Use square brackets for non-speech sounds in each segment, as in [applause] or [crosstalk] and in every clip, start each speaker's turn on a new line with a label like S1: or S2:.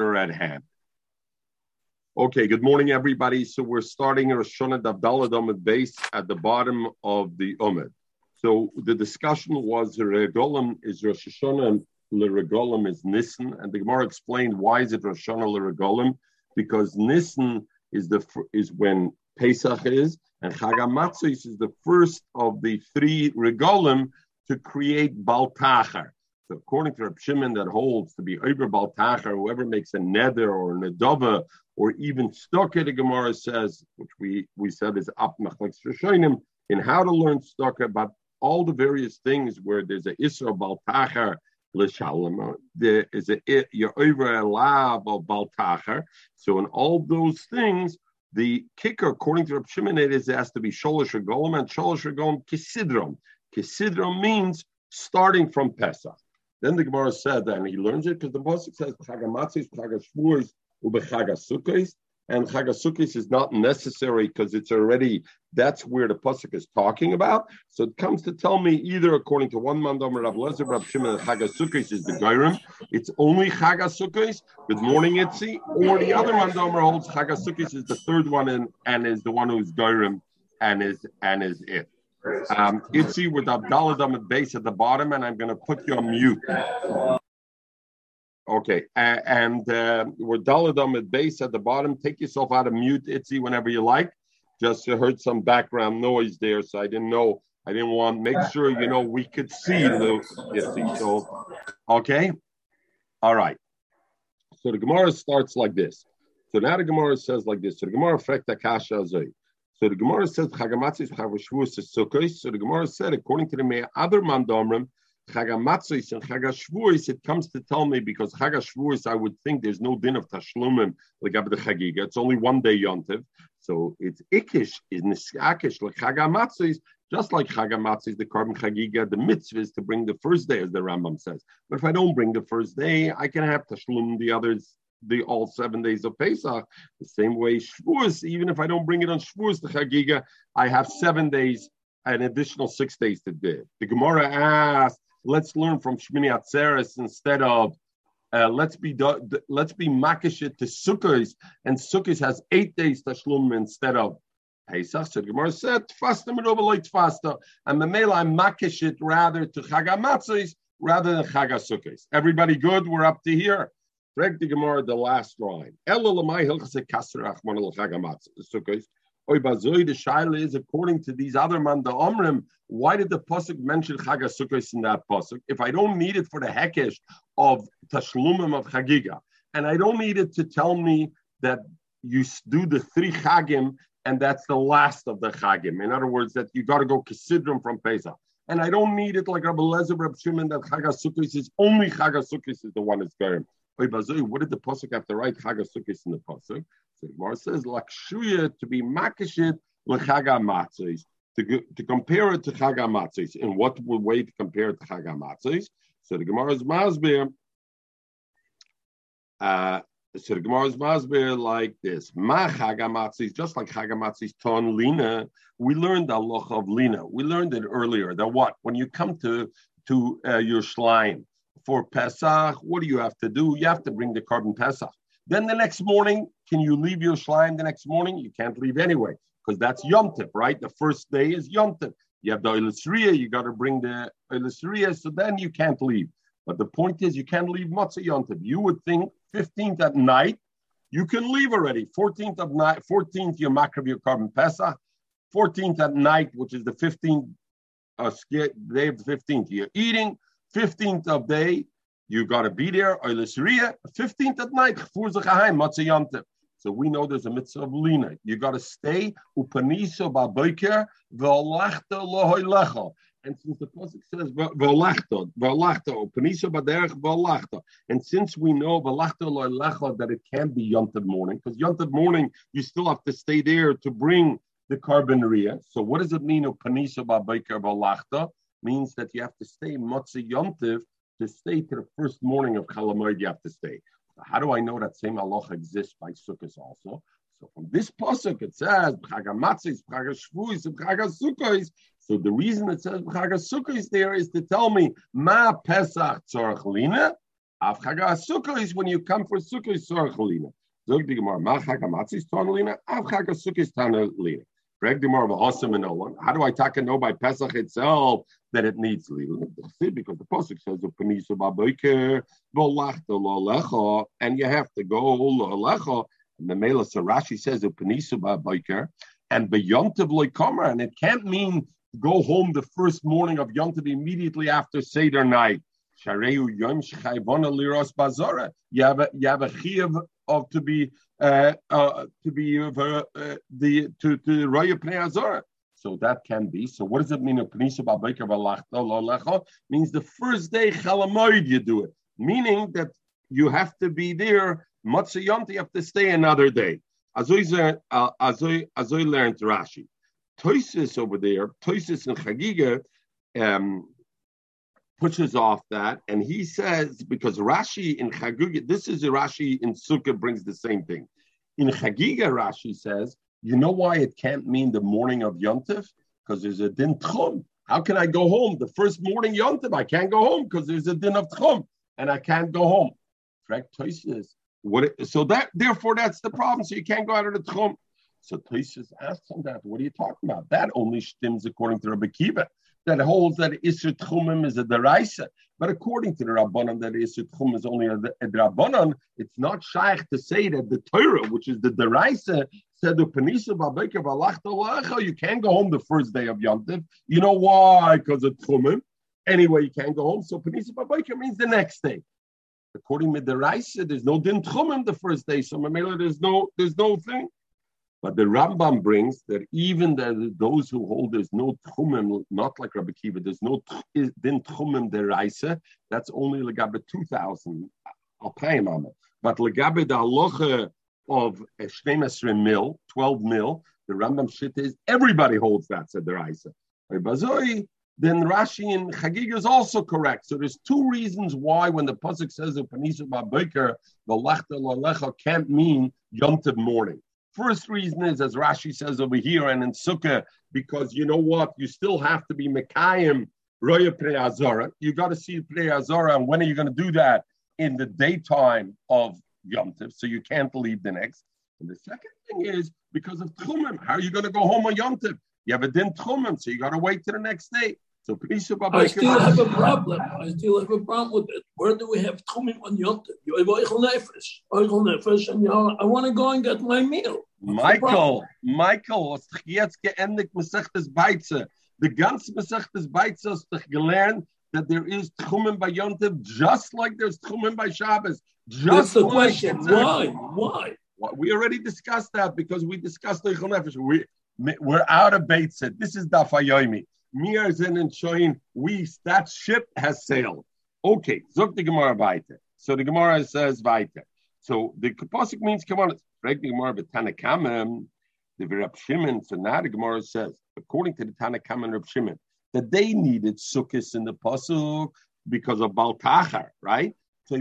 S1: at hand. Okay, good morning, everybody. So we're starting Rosh Hashanah Amid base at the bottom of the Umid. So the discussion was Regolim is Rosh Hashanah and Regolim is Nissen, and the Gemara explained why is it Rosh Hashanah Regolim because Nissen is the is when Pesach is, and Chag is the first of the three Regolim to create Baltachar. So according to Reb Shimon, that holds to be Ober Baltachar, whoever makes a nether or a nedava or even Stokke, the Gemara says, which we, we said is up Machlek in how to learn Stokke about all the various things where there's a Isra Baltachar, L'shalom, there is a you're over a lab of Baltachar. So in all those things, the kicker, according to Reb Shimon, it is it has to be Sholosh Regolim and Sholosh Regolim Kisidron. Kisidron means starting from Pesach. Then the Gemara said and he learns it because the Pasuk says Chagamatzis, Chagashvuos, Ubechagasukis, and Chagasukis is not necessary because it's already that's where the pasuk is talking about. So it comes to tell me either according to one mandam Rav Lezer, Rav Shimon, Chagasukis is the Gairim. It's only Chagasukis. Good morning, Itzi. Or the other mandam holds Chagasukis is the third one and, and is the one who's Gairim and is and is it. Um, Itzi with Abdallah at base at the bottom, and I'm going to put you on mute. Okay, uh, and uh, we're Daladam at base at the bottom. Take yourself out of mute, Itzi, whenever you like. Just heard some background noise there, so I didn't know. I didn't want make sure you know we could see the Itzi. So, okay, all right. So the Gemara starts like this. So now the Gemara says like this. So the Gemara affect Akasha Azay. So the Gemara says Chagamatzis Chavashvuos is Sukkos. So the Gemara said, according to the Meir other Mandomrim, Chagamatzis and Chagashvuos, it comes to tell me because Chagashvuos, I would think there's no din of Tashlumim like Abd Chagiga. It's only one day Yontiv. So it's Ikish, is Niskakish, like Chagamatzis, just like Chagamatzis, the korban Chagiga, the mitzvah is to bring the first day, as the Rambam says. But if I don't bring the first day, I can have Tashlum the others the all seven days of Pesach. The same way Shavuos, even if I don't bring it on Shavuos, the Chagiga, I have seven days, an additional six days to do. The Gemara asks, let's learn from Shmini Atzeres instead of uh, let's be let's be makishit to Sukkot, and Sukkot has eight days to tashlum instead of Pesach. So Gemara said faster midobalite faster, and the male I'm rather to Chagamatzis rather than Chagasukos. Everybody good? We're up to here. Reg the Gemara, the last line. The shaila is according to these other man the omrim. Why did the pasuk mention Chag in that pasuk? If I don't need it for the hekesh of tashlumim of Chagiga, and I don't need it to tell me that you do the three Chagim and that's the last of the Chagim. In other words, that you got to go Kisidrim from Pesach. And I don't need it like Rabbi Lezer, Rabbi Shimon, that Chagasukis is only Chagasukis is the one that's going. What did the pasuk have to write Chagasukis in the pasuk? So Gemara says lakshuya to be makashit l'chagamatzis to to compare it to chagamatzis. In what way to compare it to chagamatzis? So the Gemara is masbir. Uh, so the Gemara is masbir like this: Ma chagamatzis, just like chagamatzis ton lina. We learned the loch of lina. We learned it earlier. That what when you come to to uh, your shrine for Pesach, what do you have to do? You have to bring the korban Pesach. Then the next morning, can you leave your shrine the next morning? You can't leave anyway, because that's Yom Tov, right? The first day is Yom Tov. You have the Ilisriya, you got to bring the Ilisriya, so then you can't leave. But the point is, you can't leave Matzah Yom Tov. You would think 15th at night, you can leave already. 14th of night, 14th, you makrav your korban Pesach. 14th at night, which is the 15th uh, day of the 15th, you're eating. 15th of day, you got to be there. 15th at night, so we know there's a mitzvah of lina. You got to stay. Upaniso baboiker v'olachta lohoilecha. And since the pasuk says v'olachta, v'olachta, upaniso baderech v'olachta. And since we know v'olachta lohoilecha that it can be yontav morning, because yontav morning you still have to stay there to bring the korban So what does it mean upaniso baboiker v'olachta? Means that you have to stay Motzi Yomtiv to stay to the first morning of Chalamoid, you have to stay. How do I know that same Allah exists by Sukkot also? So from this pasuk it says Chagamatzis, Chagashvuis, Chagasukkos. So the reason it says Chagasukkos there is to tell me Ma Pesach Tzorach Lina. Avchaga Sukkah is when you come for Sukkah Sorach Lina. Zog the Gemara, Machag Amatzis Tanalina, Avchaga Sukkah is Tanalina. Greg the Gemara, V'Hosam and no one. How do I take and know by Pesach itself that it needs Lila? Because the Pasuk says, Upanisu Baboiker, Volachta Lo Lecha, and you have to go Lo Lecha. And the Mela Sarashi says, Upanisu Baboiker, and Beyontiv Loikomer, and it can't mean go home the first morning of Yom Tov immediately after Seder night. You have a you have a chiyuv of to be uh, uh, to be uh, uh, the to to roya pnei azora. So that can be. So what does it mean? Means the first day chalamoid you do it, meaning that you have to be there. Matzah you have to stay another day. Azoy Azoy learned Rashi. Toisis over there, Toisis and Chagiga, um, pushes off that, and he says because Rashi in Chagiga, this is Rashi in Sukkah brings the same thing. In Chagiga, Rashi says, you know why it can't mean the morning of Yontif? Because there's a din tchum. How can I go home the first morning Yontif? I can't go home because there's a din of tchum, and I can't go home. Correct? Toisis. What? So that therefore that's the problem. So you can't go out of the tchum. So Tosis asks him that. What are you talking about? That only stems according to Rabbi Kiva, that holds that Isser Tchumim is a deraisa. But according to the Rabbanon, that Isser Tchum is only a, a Rabbanon, it's not shaykh to say that the Torah, which is the deraisa, said the you can't go home the first day of Yom You know why? Because of Tchumim. Anyway, you can't go home. So Panisa Babeka means the next day. According to the Raisa, there's no din tchumim the first day, so there's no there's no thing. But the Rambam brings that even the, those who hold there's no tchumim, not like Rabbi Kiva, there's no din tchumim deraisa. That's only legabe two thousand alpayim But legabe the halacha of shneimesre mil, twelve mil, the Rambam shit is everybody holds that said deraisa. Then Rashi and Chagiga is also correct. So there's two reasons why when the pasuk says Upanisu Babaker, the lechta lalecha can't mean Yom Tov morning. First reason is, as Rashi says over here and in Sukkah, because you know what? You still have to be Mekayim Roya Pnei Azara. You got to see Pnei Azara. And when are you going to do that? In the daytime of Yom Tov. So you can't leave the next. And the second thing is because of Tchumim. How are you going to go home on Yom Tov? You have a din Tchumim, so you got to wait to the next day. So
S2: I still have a problem. I still have a problem with it. Where do we have tchumim on yontif? You have oichel nefesh, oichel nefesh, and you know, I want to go and get my meal.
S1: Michael, Michael, was doch jetzt geendigt Mesechtes Beize. The ganze Mesechtes Beize hast gelernt that there is tchumim by yontif just like there's tchumim by Shabbos.
S2: Just That's the question. Why? Why?
S1: We already discussed that because we discussed oichel nefesh. We, we're out of Beitzah. This is Dafayomi. Mir sind and showing we that ship has sailed. Okay, zok the Gemara weiter. So the Gemara says weiter. So the Pasuk means come on, break the Gemara but Tanakamim, the Rab Shimon. So now the Gemara says, according to the Tanakamim and Rab Shimon, that they needed sukkahs in the Pasuk because of Baltachar, right? How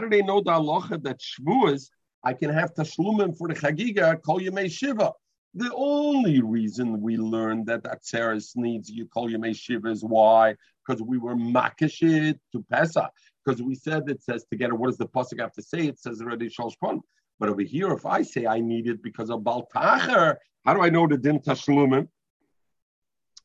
S1: do they know the halacha that Shavuos I can have tashlumim for the chagiga kol yemei shiva? The only reason we learned that Atzeres needs you call Yemei Shiva is why? Because we were makashit to Pesach. Because we said it says together, what does the Pasuk have to say? It says already Shalshpon. But over here, if I say I need it because of Baltacher, how do I know the Din Tashlumim?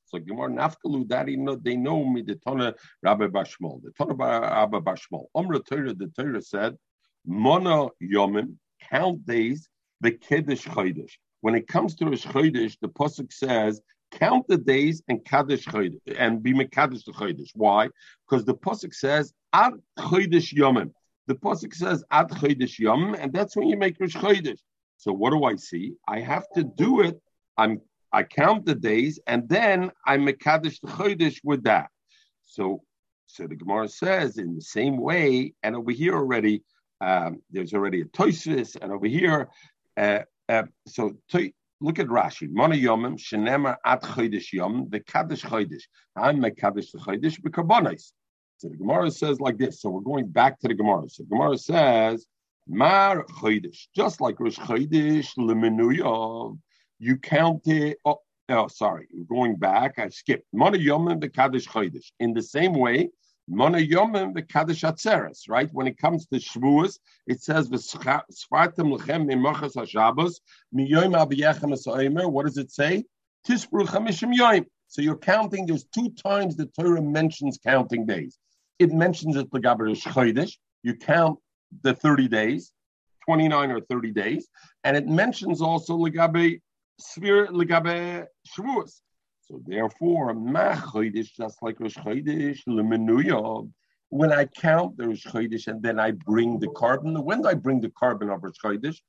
S1: So Gemara Nafkalu, that know, they know me, the Tana Rabbi Bashmol. The Tana Rabbi Bashmol. Umra Torah, the Torah said, Mona Yomim, count days, the Kiddush Chodesh. When it comes to Rosh Chodesh, the pasuk says, "Count the days and kaddish chodesh and be mekadosh the chodesh." Why? Because the pasuk says, "Ad chodesh yomim." The pasuk says, "Ad chodesh yomim," and that's when you make Rosh Chodesh. So what do I see? I have to do it. I'm I count the days and then I mekadosh the chodesh with that. So so the Gemara says in the same way, and over here already, um, there's already a toisis, and over here, uh, uh, so to, look at Rashi. Mana yomim shenemar at chodesh yom the kaddish chodesh. I'm a kaddish chodesh b'karbonis. So the Gemara says like this. So we're going back to the Gemara. So the Gemara says mar chodesh, just like Rosh Chodesh lemenuyov. You count it. Oh, oh, sorry, going back. I skipped. Mana yomim the kaddish chodesh. In the same way, Mona Yomim the Kaddish Atzeres, right? When it comes to Shavuos, it says V'sfartem lechem mimachas haShabbos miyoyim abiyechem esoimer. What does it say? Tispru chamishim yoyim. So you're counting. There's two times the Torah mentions counting days. It mentions it legaber Chodesh. You count the 30 days, 29 or 30 days, and it mentions also legabe Svir legabe Shavuos. So therefore, Machoidish, just like Rosh Chodesh, Lemenuya, when I count the Rosh Chodesh and then I bring the korban, when do I bring the korban of Rosh Chodesh?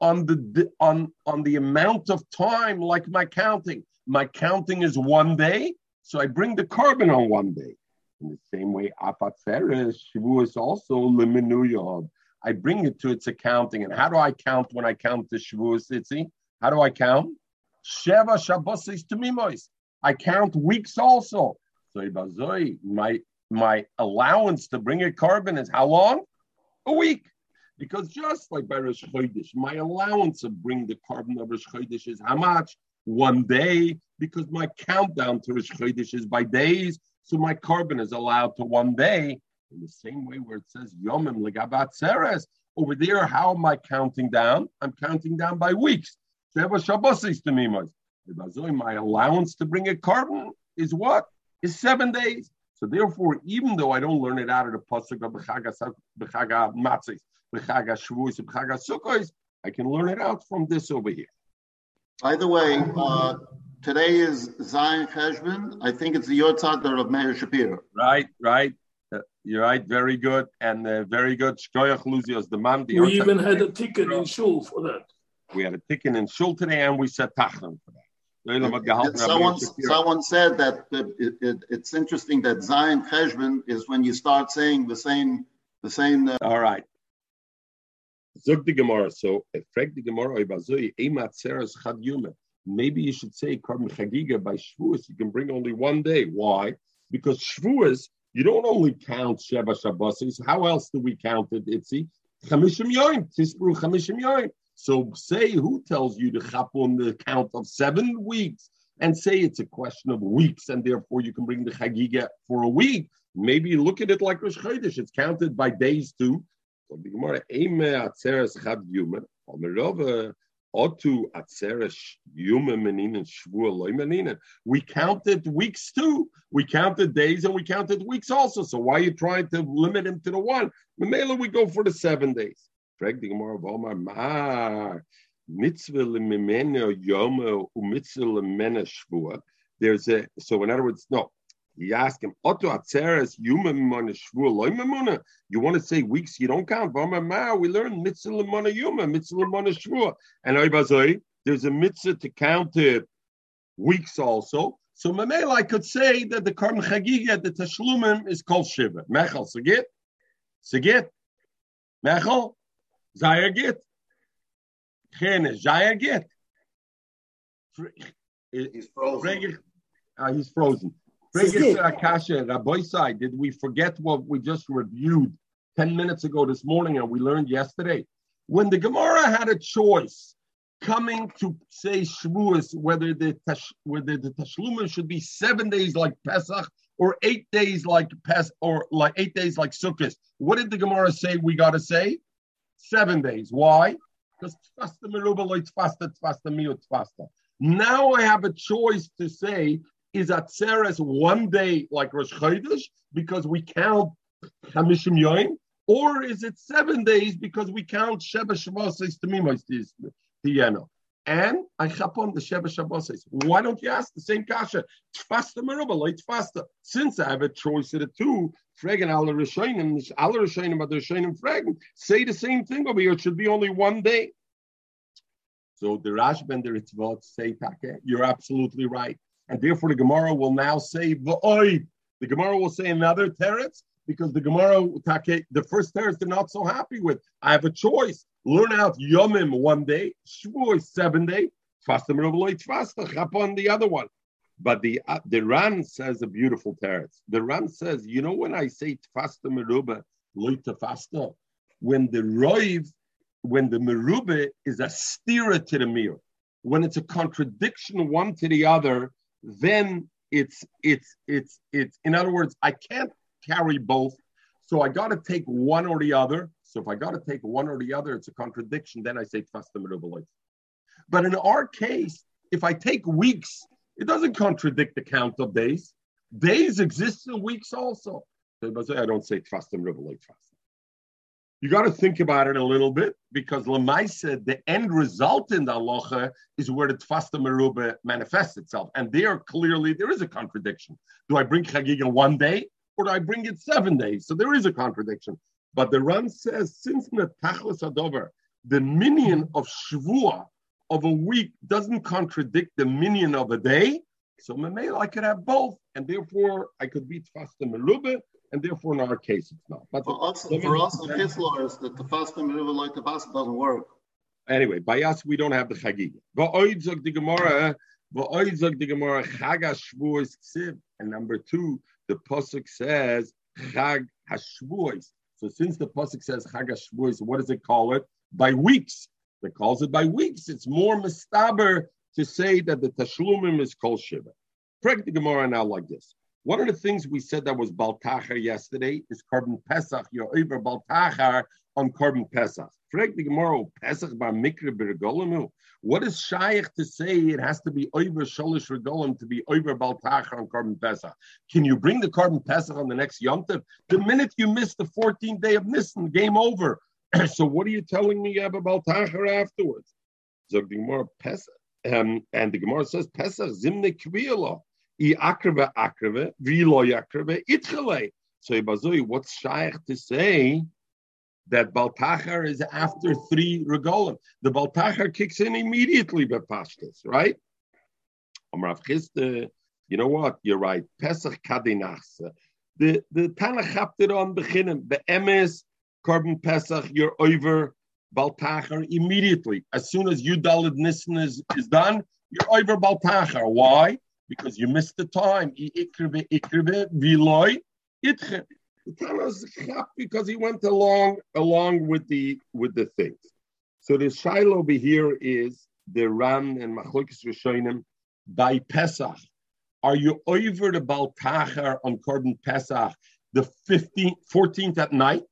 S1: On the on on the amount of time, like my counting. My counting is one day, so I bring the korban on one day. In the same way, Afatzeres, is also Lemenuya. I bring it to its accounting. And how do I count when I count the Shavuos Itzi? How do I count? Sheva Shabbosis to Mimois. I count weeks also. So my my allowance to bring a korban is how long? A week. Because just like by Rosh Chodesh, my allowance of bring the korban of Rosh Chodesh is how much? One day, because my countdown to Rosh Chodesh is by days, so my korban is allowed to one day. In the same way where it says Yomim Legabat Seres, over there, how am I counting down? I'm counting down by weeks. Sheva Shabbosis to me, my allowance to bring a korban is what? Is seven days. So therefore, even though I don't learn it out of the pasuk of b'chaga matzis, b'chaga shvuos, b'chaga sukkos, I can learn it out from this over here.
S3: By the way, uh, today is Zion Cheshvan. I think it's the Yotzad of Meir Shapiro.
S1: Right, right. Uh, you're right. Very good, and uh, very good. Shkoyach Luzios the man.
S2: We even had a ticket in shul for that.
S1: We had a ticket in shul today, and we said tachlan for that.
S3: Someone, someone said that it, it, it's interesting that Zion Cheshvan is when you start saying the same, the same. Uh,
S1: All right. Zog the Gemara. So, frag the Gemara about Zoe, Emat Seras Chad Yume. Maybe you should say Karm Chagiga by Shavuos. You can bring only one day. Why? Because Shavuos, you don't only count Sheva Shabbosis. How else do we count it, Itzi? Chamishim Yoim. Tispru Chamishim Yoim. So say who tells you to chap on the count of seven weeks and say it's a question of weeks and therefore you can bring the chagiga for a week. Maybe look at it like Rosh Chodesh. It's counted by days too. So the Gemara, atzeres chad yumen, otu atzeres yumen meninen shvua meninen. We counted weeks too. We counted days and we counted weeks also. So why are you trying to limit him to the one? Mamela, we go for the seven days. Frag die Gemara, Omar, ma, mitzvah lemimena yoma umitzvah lemena shvua. There's a, so in other words, no, you ask him, Otto atzeres yuma shvua loy. You want to say weeks, you don't count. Omar, ma, we learn mitzvah lemana yuma, mitzvah lemana shvua. And there's a mitzvah to count uh, weeks also. So Mamela, I could say that the Karm Chagiga, the Tashlumim, is called Shiva. Mechel, Sagit? Sagit? Mechel? Zaya git. Chene, Zaya git.
S3: He's frozen.
S1: Uh, he's frozen. Akasha, Rabbi side, did we forget what we just reviewed 10 minutes ago this morning and we learned yesterday? When the Gemara had a choice coming to say Shavuos, whether the tash, whether the Tashluma should be seven days like Pesach or eight days like Pes or like eight days like Sukkot, what did the Gemara say we got to say? Seven days. Why? Because faster meruba loitz faster, faster miu, faster. now I have a choice to say, is Atzeres one day like Rosh Chodesh because we count Hamishim Yoim, or is it seven days because we count Sheva Shabbos Tamimos Tieno? And I chap on the Sheva Shabbos. Says, Why don't you ask the same kasha? Faster merubah, it's faster. Since I have a choice of the two, fragen alle Rishonim, alle Rishonim, but Rishonim fragen, say the same thing over here. It should be only one day. So the Rashba and the Ritzvot say, Take, you're absolutely right. And therefore the Gemara will now say, V'oi. The Gemara will say another teretz, because the Gemara, Take, the first teretz they're not so happy with. I have a choice learn out Yomim one day, Shavuos seven day, Fasta Merubaloit Fasta, on the other one. But the uh, the Ran says a beautiful teretz. The Ran says, you know, when I say Tfasta Meruba, Loita Fasta, when the Roiv, when the Meruba is a stira to the mir, when it's a contradiction one to the other, then it's it's it's it's in other words, I can't carry both. So I got to take one or the other. So if I got to take one or the other, it's a contradiction. Then I say tfasta merubah But in our case, if I take weeks, it doesn't contradict the count of days. Days exist in weeks also. So I don't say tfasta merubah you got to think about it a little bit because Lamaisa, the end result in the halacha is where the Tfasta Meruba manifests itself. And there clearly there is a contradiction. Do I bring Chagiga one day or do I bring it seven days? So there is a contradiction. But the Ran says, since Netachlis Adover, the minion of Shvua of a week doesn't contradict the minion of a day, so Mamela I could have both, and therefore I could be Tfasta Meruba and therefore in our case it's not.
S3: But for us, for us in his lawyers, that the fasting river like the fast doesn't work.
S1: Anyway, by us we don't have the chagig. Va'oid zog the Gemara, va'oid zog the Gemara ksiv. And number two, the pasuk says chag hashvuos. So since the pasuk says chag hashvuos, what does it call it? By weeks. It calls it by weeks. It's more mistaber to say that the tashlumim is kol shiva. Correct the Gemara now like this. One of the things we said that was Baltachar yesterday is Korban Pesach. You're over Baltachar on Korban Pesach. Frag the Gemara, Pesach bar Mikra. What is Shaykh to say it has to be over Sholish Regolim to be over Baltachar on Korban Pesach? Can you bring the Korban Pesach on the next Yom Tov? The minute you miss the 14th day of Nisan, game over. [clears throat] so what are you telling me about Baltachar afterwards? So the Gemara Pesach. Um, and the Gemara says Pesach Zimne Kviyala. I akrave akrave, vilo yakrave itchele. So Ibazui, what's shaykh to say that Baltachar is after three regolim? The Baltachar kicks in immediately by Pashtas, right? Amrav Chiste, you know what? You're right. Pesach kadinachse. The the Tanakh chapter on the Be'emes korban Pesach. You're over Baltachar immediately. As soon as Yudalid Nissen is, is done, you're over Baltachar. Why? Because you missed the time. Because he went along along with the with the things. So the shaila over here is the Ram and Machlokes Rishonim by Pesach. Are you over the Baltachar on Korban Pesach the 15th, 14th at night?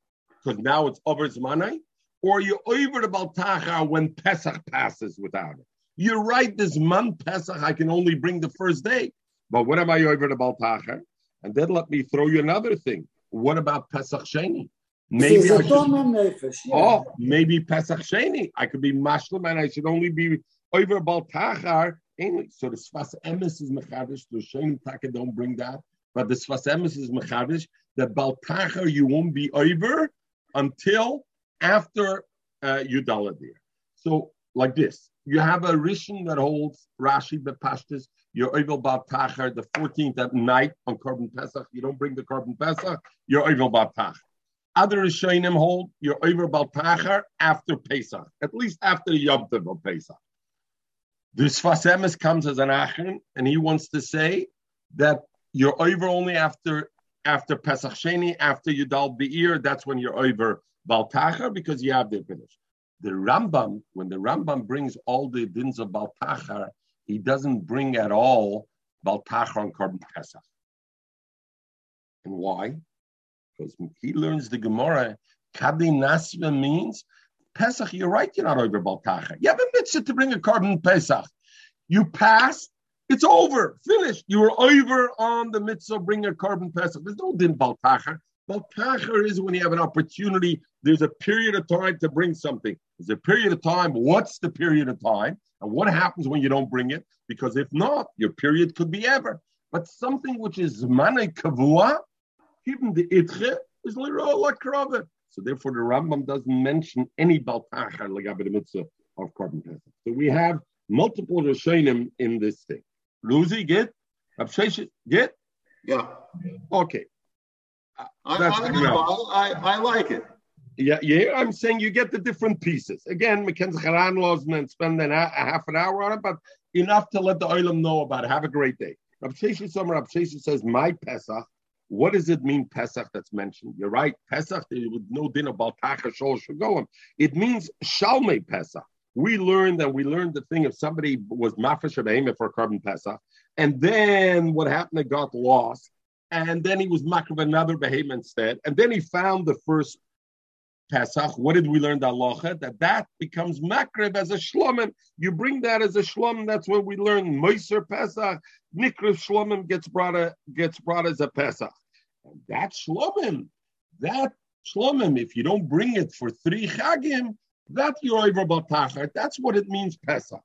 S1: Because now it's over Zmanai. Or are you over the Baltachar when Pesach passes without it? You're right, this month Pesach, I can only bring the first day. But what am I over the Baltacher? And then let me throw you another thing. What about Pesach Sheni? Maybe I should, oh, maybe Pesach Sheni. I could be Mashlam and I should only be over Baltachar. English, so the Sfas Emes is Mechadish. The Sheni Taka don't bring that. But the Sfas Emes is Mechadish. The Baltachar you won't be over until after uh, Yudaladir. So like this you have a Rishon that holds Rashi Bepashtis, you're Ovel Bab Tachar, the 14th at night on Korban Pesach. You don't bring the Korban Pesach, you're Ovel Bab Tachar. Other Rishonim hold you're Ovel Bab Tachar after Pesach, at least after the Yom of Pesach. The Sfasemis comes as an Achron, and he wants to say that you're over only after after Pesach Sheni, after Yudal Be'ir, that's when you're over Baltachar because you have the finish. The Rambam, when the Rambam brings all the dins of Baltachar, he doesn't bring at all Baltachar on Korban Pesach. And why? Because he learns the Gemara, Kadi Nasva means Pesach, you're right, you're not over Baltachar. You have a mitzvah to bring a Korban Pesach. You pass, it's over, finished. You were over on the mitzvah, bring a Korban Pesach. There's no din Baltachar. Baltachar is when you have an opportunity. There's a period of time to bring something. There's a period of time. What's the period of time? And what happens when you don't bring it? Because if not, your period could be ever. But something which is zmane kavua, even the itche, is lirah So therefore, the Rambam doesn't mention any baltachar legabe the mitzvah of korban Pesach. So we have multiple Rishonim in this thing. Luzi, get? Get?
S3: Yeah.
S1: Okay.
S3: I, I, I, like it.
S1: Yeah, yeah, I'm saying you get the different pieces. Again, Mackenzie Haran laws and spend an, a half an hour on it, but enough to let the Olam know about it. Have a great day. Rabshesha Summer, Rabshesha says, My Pesach. What does it mean, Pesach, that's mentioned? You're right, Pesach, there was no din about Tacha Shol Shagoim. It means Shalmei Pesach. We learned that we learned the thing if somebody was Mafish for korban Pesach, and then what happened, it got lost and then he was makriv another behemoth instead, and then he found the first Pesach. What did we learn halacha? That that becomes makriv as a shlomim. You bring that as a shlomim. That's when we learn Moiser Pesach. Nikriv shlomim gets brought a, gets brought as a Pesach. And that shlomim, that shlomim, if you don't bring it for three chagim, that you're over That's what it means Pesach.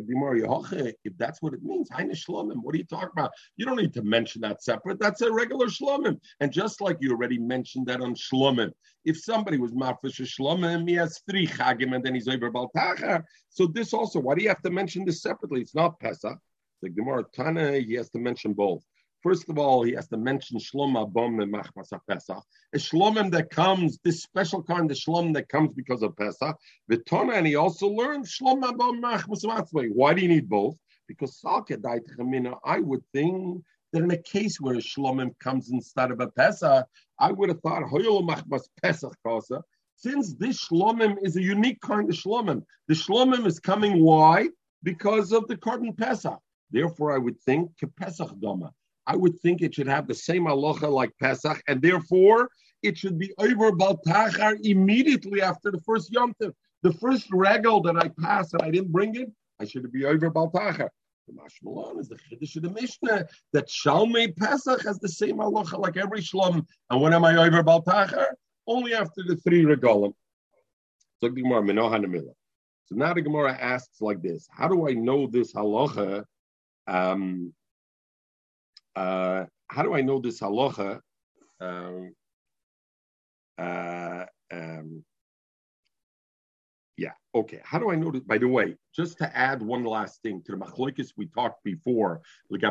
S1: [laughs] If that's what it means, shlomim. what are you talking about? You don't need to mention that separate. That's a regular shlomim. And just like you already mentioned that on shlomim, if somebody was mafish a shlomim, he has three chagim and then he's over baltacha. So this also, why do you have to mention this separately? It's not Pesach. The Gemara Tana, he has to mention both. First of all, he has to mention Shlom Abom and Machmas Pesach. A Shlomim that comes, this special kind of Shlom that comes because of Pesach. Vitona, and he also learned Shlom Abom Machmas Why do you need both? Because Salka I would think that in a case where a Shlomim comes instead of a Pesach, I would have thought Hoyol Machmas Pesach Kasa. Since this Shlomim is a unique kind of Shlomim, the Shlomim is coming why? Because of the Korban Pesach. Therefore, I would think Pesach Doma I would think it should have the same halacha like Pesach, and therefore it should be over Baltachar immediately after the first Yom Tov. The first regal that I pass and I didn't bring it, I should be over Baltachar. The Mashmalon is the Chiddush of the Mishnah that Shalmei Pesach has the same halacha like every Shlom. And when am I over Baltachar? Only after the three regalim. So now the Gemara asks like this: How do I know this halacha? Um, uh, how do I know this halacha? Um, uh, um, yeah, okay. How do I know this? By the way, just to add one last thing to the machloikis we talked before, one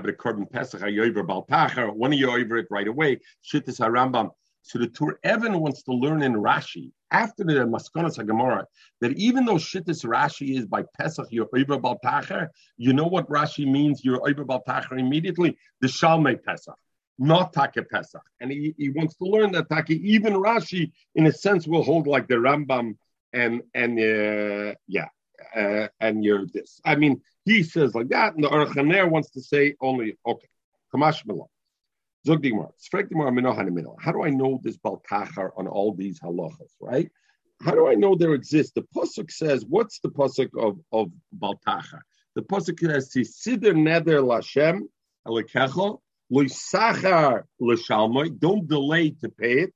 S1: of you over it right away, Shittis HaRambam. So the Tur Evan wants to learn in Rashi after the Maskonas HaGemara that even though Shittis Rashi is by Pesach, you're Oiber Baltacher, you know what Rashi means? You're Oiber Baltacher immediately? The Shalmei Pesach, not Take Pesach. And he, he wants to learn that Take, even Rashi, in a sense, will hold like the Rambam and, and uh, yeah, uh, and you're this. I mean, he says like that, and the Archaner wants to say only, okay, Kamash Milah. How do I know this baltachar on all these halachas, right? How do I know there exists? The pasuk says, what's the pasuk of, of baltachar? The pasuk says, "Siddur neder lashem alekecha loisachar l'shalmoi." Don't delay to pay it.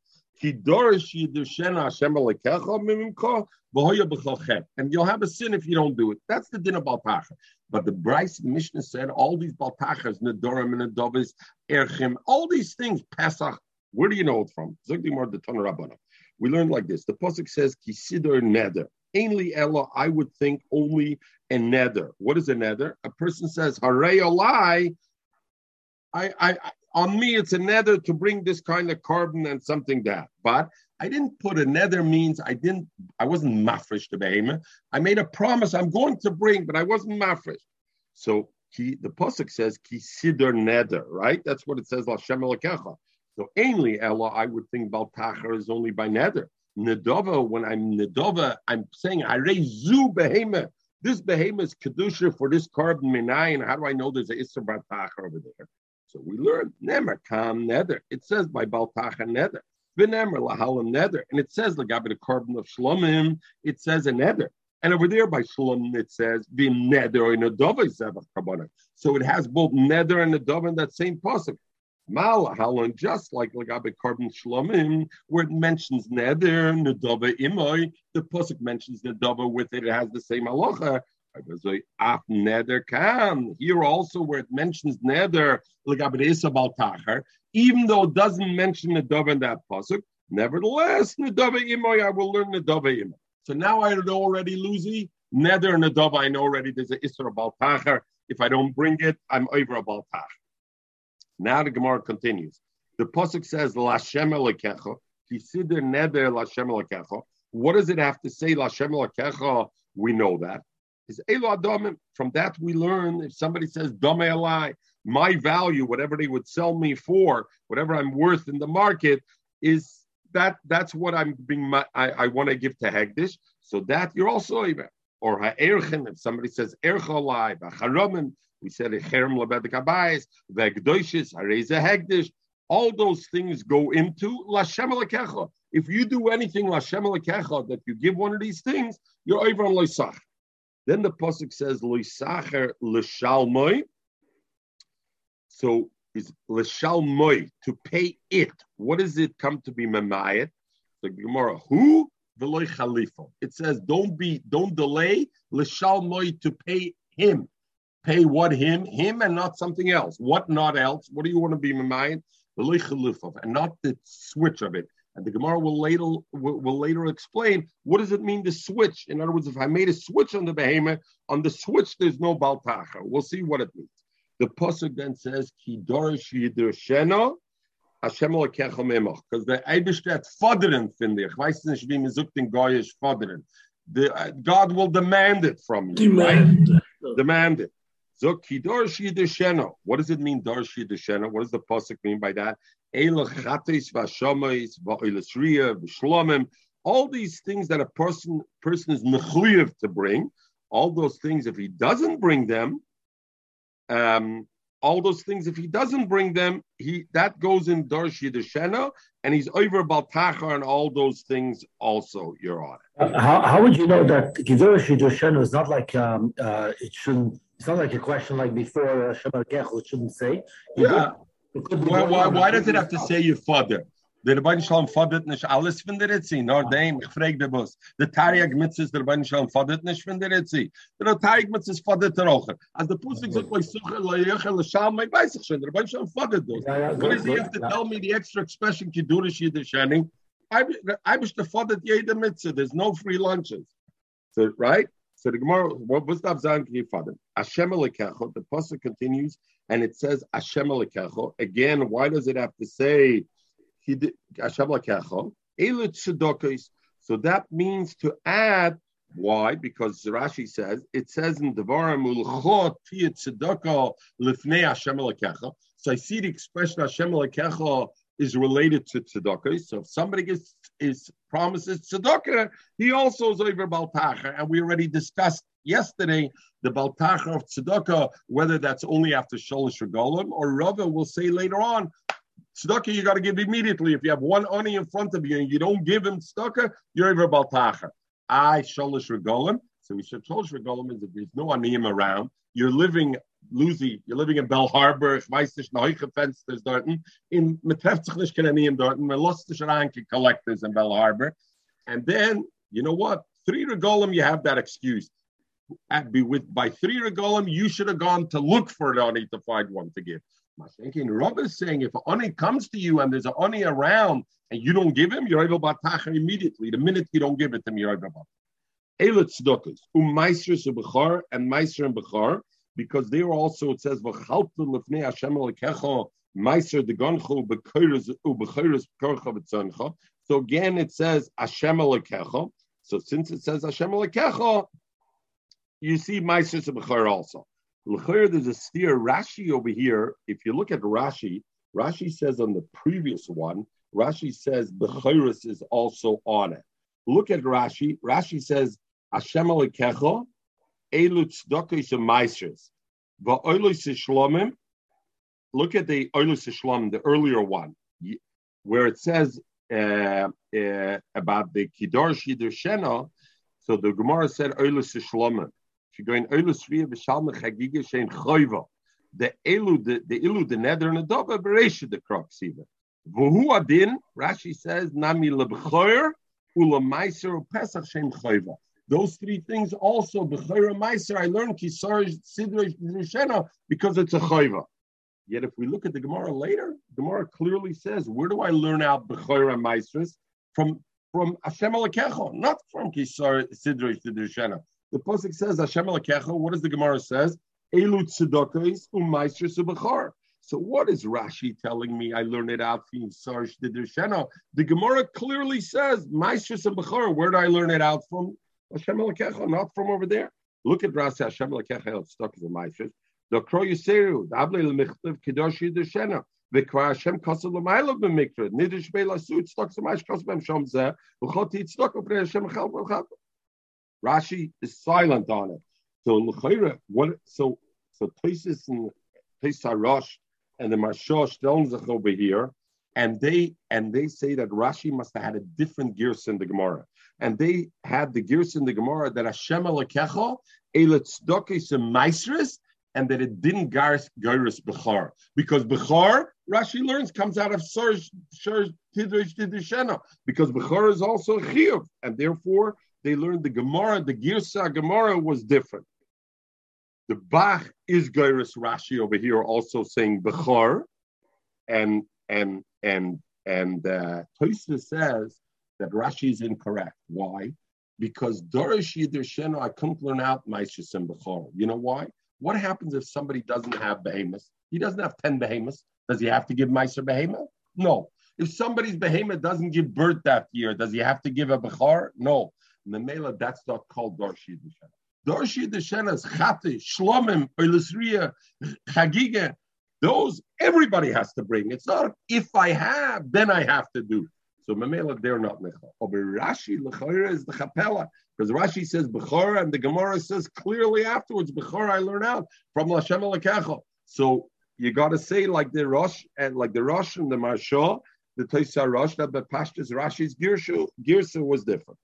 S1: And you'll have a sin if you don't do it. That's the din of Baltacha. But the Braisa Mishnah said all these Baltachas, Nedorim and Nedovis, Erchim, all these things, Pesach, where do you know it from? We learned like this. The Pasuk says, Kisidor Neder. Ainly Ella, I would think only a nether. What is a nether? A person says, Hare Olai. I, I, on me, it's a nether to bring this kind of korban and something that. But I didn't put a nether means I didn't, I wasn't mafresh to behemoth. I made a promise I'm going to bring, but I wasn't mafresh. So he, the pasuk says ki siddur nether, right? That's what it says. Lashem So ainly Ella, I would think baltacher is only by nether. Nedova, when I'm Nedova, I'm saying I raise zu behemoth. This behemoth is kedusha for this korban minayin. How do I know there's a baltacher over there? We learn nemer kam nether. It says by baltacha nether. V'nemer lahalam nether, and it says lagabe the korban of shlomim. It says a nether. And over there by Shalom, it says v'im nether nadova zevach kabbalah. So it has both nether and nadova in that same pasuk. Mal halon, just like lagabe korban shlomim, where it mentions nether nadova imoy, the pasuk mentions nadova with it. It has the same halacha. Here also, where it mentions nether, even though it doesn't mention dove in that pasuk, nevertheless, Nedava Imoy, I will learn Nedava Imoy. So now I know already, Lucy, nether and Nedava, I know already there's an Isra Baltacher. If I don't bring it, I'm over a Baltach. Now the Gemara continues. The pasuk says, Lashem Elekecha, Kisider Neder Lashem Elekecha. What does it have to say, Lashem Elekecha? We know that is Elo Adomim. From that we learn if somebody says Dome Alai, my value, whatever they would sell me for, whatever I'm worth in the market, is that that's what I'm being I, I want to give to Hegdish. So that you're also even or ha'erchen, if somebhy says ercholai, b'charomim, we said echerem lebed kabayis, v'egdoishis, hareza hegdish. all those things go into Lashem. If you do anything Lashem that you give one of these things, you're over on Loisach. Then the pasuk says Loisacher L'Shalmoi. So is L'Shalmoi to pay it. What does it come to be Memayet? The Gemara, who? Veloy Khalifa. It says, don't be, don't delay L'Shalmoi to pay him. Pay what him? Him and not something else. What not else? What do you want to be Memayet? and not the switch of it. And the Gemara will later will, later explain what does it mean to switch. In other words, if I made a switch on the behemoth, on the switch there's no baltacha. We'll see what it means. The pasuk then says ki dorish yidershena Hashem lekecha memach because the Eibishter foderen finde ich weiß nicht wie man sagt in Goyish foderen. The uh, God will demand it from you. Demand. Right? Demand it. So kidorshi deshena. What does it mean, dorshi deshena? What does the pasuk mean by that? All these things that a person person is mechuyev to bring, all those things, if he doesn't bring them, um, all those things, if he doesn't bring them, he that goes in Darshi Deshena, and he's over Baltachar and all those things also, Your Honor.
S4: Uh, how, how would you know that Darshi Deshena is not like um, uh, it shouldn't it's not like a question like before uh, Shabbat Gechel shouldn't say.
S1: Yeah. Why, why, why does it have to say your father? Der Rebbein Shalom fordert nicht alles von der Ritzi, nur dem, ich frage den Bus. Der Tariag Mitzis, der Rebbein Shalom fordert nicht von der Ritzi. Der Tariag Mitzis fordert er auch. Als der Pusik sagt, ich suche, la yeche, la shalom, ich weiß ich schon, der Rebbein Shalom fordert das. What does he have to tell me the extra expression, Kiddurish Yiddishani? I wish the fordert jede Mitzis, there's no free lunches. So, right? So the Gemara, what was the Avzan Kifadim? Hashem Alekecho, the Pasuk continues, and it says Hashem Alekecho. Again, why does it have to say So that means to add, why? Because Rashi says, it says in Devarim, Ulchot Tzedoko Lifnei Hashem. So I see the expression Hashem Alekecho is related to tzedakah. So if somebody gets is promises tzedakah, he also is over baltacha. And we already discussed yesterday the baltacha of tzedakah, whether that's only after sholish regolim or Rava will say later on. Tzedakah you got to give immediately. If you have one oni in front of you and you don't give him tzedakah, you're over baltacha. I sholish regolim. So we should sholish regolim is if there's no aniyim around, you're living Lucy, you're living in Belle Harbor, ich weiß nicht, neue Fensters dort. In, man trefft sich nicht keine Niem dort, collectors in Belle Harbor. And then, you know what? Three regolim, you have that excuse. At, be with by three regolim, you should have gone to look for an oni to find one to give. Thinking, Rob is saying if an oni comes to you and there's an oni around and you don't give him, you're able immediately. The minute you don't give it to him, you're able to Elet tzedakos, um bechar and meister and bechar because there also it says lefnei Hashem meiser. So again, it says Hashem. So since it says Hashem you see meiser b'chor also. L'chor, there's a steer Rashi over here. If you look at Rashi, Rashi says on the previous one, Rashi says b'chorus is also on it. Look at Rashi. Rashi says Hashem alekecha Elu meisers. Va'olos shlomim. Look at the olos shlomim, the earlier one, where it says uh, uh, about the kidar shidur shena. So the Gemara said olos shlomim. Going olos via b'shalma chagiga shein choiva. The elu, the, the ilu, the nether and the dova beresha the crux even. Adin, Rashi says nami lebchoyer ula meiser pesach shein choiva. Those three things also, Bechira Meiser, I learned Kisar Sidra Rishena because it's a chayva. Yet if we look at the Gemara later, Gemara clearly says, where do I learn out Bechira Meisers? From from Hashem Alakecho, not from Kisar Sidra Rishena. The Pasuk says Hashem Alakecho, what does the Gemara says? Elu tzedakos umeiser subachar. So what is Rashi telling me? I learned it out from Sarsh Didrashena. The Gemara clearly says Maestris and Bechar. Where do I learn it out from? Hashem Elokecha, not from over there. Look at Rasi Hashem Elokecha, it's stuck as a. The Kro Yiseru, the Able Lemichtav, Kedosh Yidashena, Vikra Hashem Kosel Lamaila B'mikra, Nidish Be'lasu, it's stuck as a maestros, B'em Shom Zeh, V'chot Yit stuck over Hashem Echal B'chal. Rashi is silent on it. So L'chayra, what, so, so Tosis and Tosis Rosh and the Marshosh tells us over here, and they and they say that Rashi must have had a different gears in the Gemara, and they had the gears in the Gemara that Hashem alekecho eletzdokis meisris, and that it didn't garis gairis bechar because bechar Rashi learns comes out of Sarj Tidrish Tidrishena because bechar is also chiyuv, and therefore they learned the Gemara, the Girsa Gemara was different. The Bach is Gairis Rashi over here also saying Bechar, and and and and uh, Toysa says that Rashi is incorrect. Why? Because Dorish Yidir I couldn't learn out Maishis and Bechar. You know why? What happens if somebody doesn't have behemoths? He doesn't have 10 behemoths. Does he have to give Meiser behemoth? No. If somebody's behemoth doesn't give birth that year, does he have to give a Bechar? No. Memela, that's not called Dorshi Deshena. Dorshi Deshena is Chati, Shlomim, Oilisriya, Chagiga. Those everybody has to bring. It's not if I have, then I have to do. So Memela, they're not Nechal. Over Rashi, Lechayra is the Chapela. Because Rashi says Bechor, and the Gemara says clearly afterwards, Bechor I learn out from Lashem Alekecha. So you got to say like the Rosh and like the Rosh and the Marsha, the Toisa Rosh, that the Pashtas Rashi's Girsha, Girsa was different.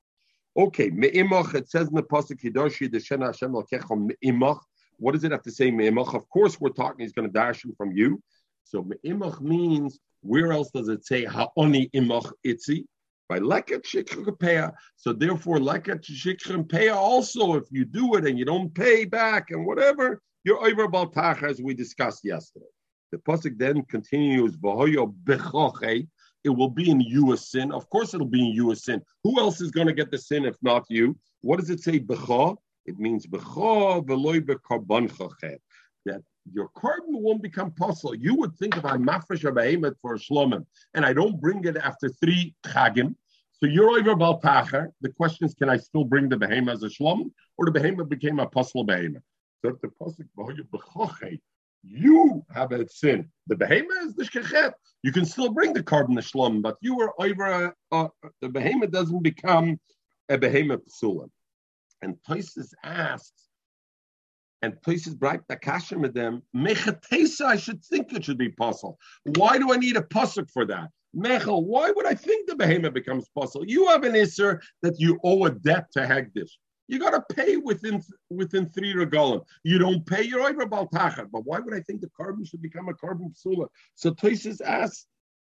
S1: Okay, me'imach, it says in the Pasuk, Hidoshi, the Shena Hashem Lakechom me'imach. What does it have to say, me'imach? Of course, we're talking, he's going to dash him from you. So me'imach means, where else does it say, ha'oni imach itzi? By leket shikha So therefore, leket shikha also, if you do it and you don't pay back and whatever, you're over baltach, as we discussed yesterday. The Pasuk then continues, v'hoyo bechoche, it will be in you a sin. Of course, it'll be in you a sin. Who else is going to get the sin if not you? What does it say? Becha. It means becha veloy bekarbon That your korban won't become possible. You would think if I'm mafresh behemoth for a shlomim and I don't bring it after three chagim, so you're over baltacher. The question is, can I still bring the behemoth as a shlom, or the behemoth became a possible behemoth? So if the pasuk you have a sin. The behemoth is the shkechet. You can still bring the korban shlom, but you are over. Uh, the behemoth doesn't become a behemoth psulim. And Toises asks, and Toises bright the kasher with them. Mechatesa, I should think it should be possible. Why do I need a pasuk for that? Mechel, why would I think the behemoth becomes possible? You have an isser that you owe a debt to Hagdish. You got to pay within within three regalim. You don't pay, you're over baltachat. But why would I think the korban should become a korban psula? So Toises asks,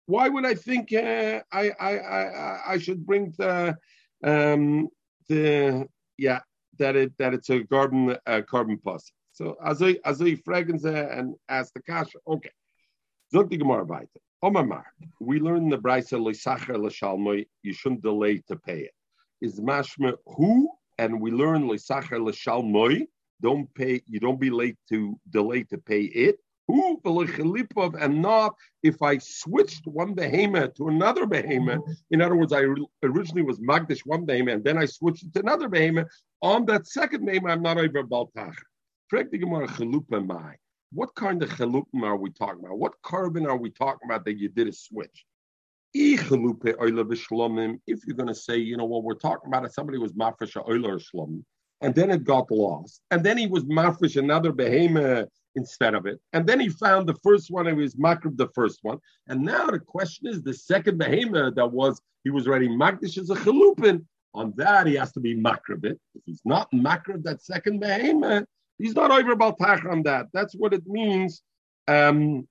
S1: why would I think uh, I, I I I should bring the um the yeah that it that it's a korban uh, korban plus. So as I as I fragrance and ask the cash, okay. Zog the Gemara weiter. Omar, we learn the Braisa Loisacher L'Shalmoi, you shouldn't delay to pay it. Is mashma who and we learn l'sacher l'shalmoi. Don't pay. You don't be late to delay to pay it. Who and not if I switched one behemoth to another behemoth. In other words, I originally was magdish one behemoth and then I switched it to another behemoth. On that second behemoth, I'm not over baltach. What kind of chalupim are we talking about? What korban are we talking about that you did a switch? If you're going to say, you know, what we're talking about is somebody was mafresh oiler shlom, and then it got lost, and then he was mafresh another behemoth instead of it, and then he found the first one and he was makrib the first one, and now the question is the second behemoth that was he was ready magdish as a chalupin. On that he has to be makrib it. If he's not makrib that second behemoth, he's not over about on that. That's what it means. Um,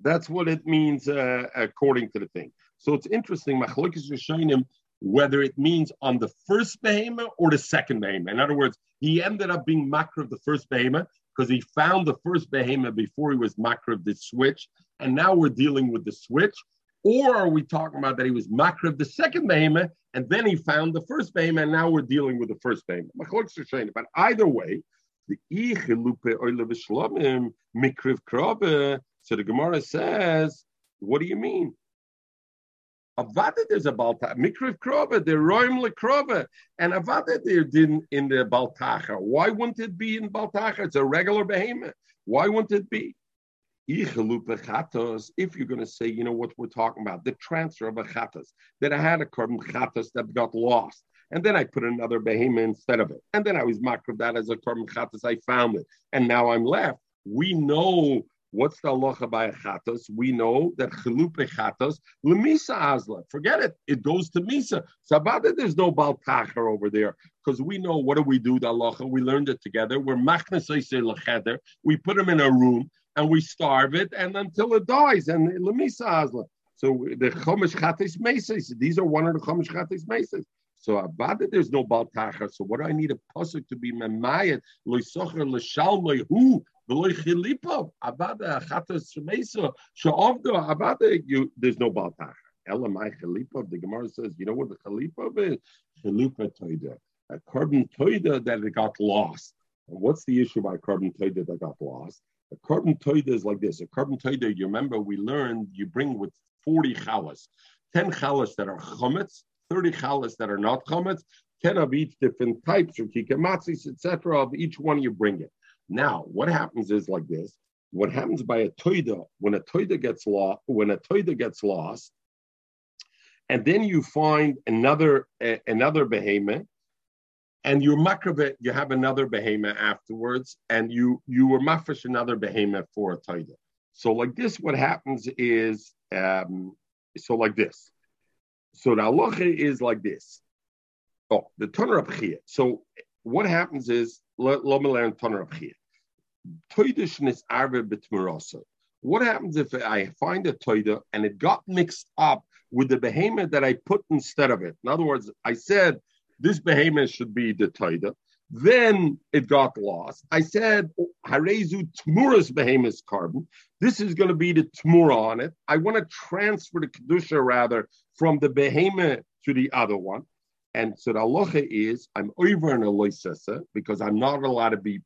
S1: that's what it means uh, according to the thing. So it's interesting. Machlokes is showing him whether it means on the first behemoth or the second behemoth. In other words, he ended up being makr of the first behemoth because he found the first behemoth before he was makr of the switch, and now we're dealing with the switch. Or are we talking about that he was makr of the second behemoth and then he found the first behemoth, and now we're dealing with the first behemoth? But either way, the mikriv. So the Gemara says, what do you mean? Avada there's a balta mikriv krova, the roim lekrova, and avada there didn't in the baltacha. Why wouldn't it be in baltacha? It's a regular behemoth. Why wouldn't it be? If you're going to say, you know what we're talking about, the transfer of a chatas, that I had a korban chatas that got lost, and then I put another behemoth instead of it, and then I was makrav that as a korban chatas, I found it, and now I'm left. We know What's the halacha by a? We know that chalupe chatos lemisa azla. Forget it. It goes to misa. Sabada, there's no baltacher over there because we know what do we do? The halacha. We learned it together. We're machnesay lecheder. We put them in a room and we starve it and until it dies and lemisa azla. So the chomish chatos mesas. These are one of the chomish chatos mesas. So abada, there's no baltacher. So what do I need a pasuk to be memayet loisocher l'shalmei who you there's no baltacher. Elamai chilipov. The Gemara says, you know what the chilipov is? Chilipa toida. A korban toida that it got lost. And what's the issue about korban toida that got lost? A korban toida is like this. A korban toida, you remember we learned you bring with 40 chalas, 10 chalas that are chametz, 30 challahs that are not chametz, 10 of each different types of kikamatzis, etc. Of each one you bring it. Now, what happens is like this. What happens by a toida, when a toida gets lost, when a toida gets lost, and then you find another uh, another behemoth, and you're makravet, you have another behemoth afterwards, and you you were mafish another behemoth for a toida. So like this, what happens is um, so like this. So the halacha is like this. Oh, the of So what happens is, let, me learn arve b'tmarasa. What happens if I find a toida and it got mixed up with the behemoth that I put instead of it? In other words, I said this behemoth should be the toida. Then it got lost. I said, oh, Harezu Tmuras behemoth korban. This is going to be the Tmura on it. I want to transfer the Kedusha rather from the behemoth to the other one. And so the halacha is I'm over in a loisesa because I'm not allowed to be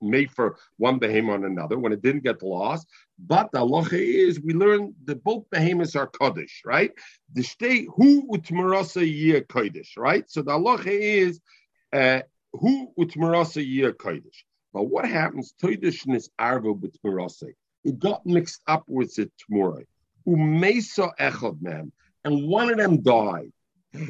S1: made for one behemoth on another when it didn't get lost. But the halacha is we learn that both behemoths are kaddish, right? The state who utmarasa yir kaddish, right? So the halacha is uh, who utmarasa yir kaddish. But what happens? Toidishnis arvo b'tmarasa. It got mixed up with it tomorrow. Umesa echad man and one of them died. And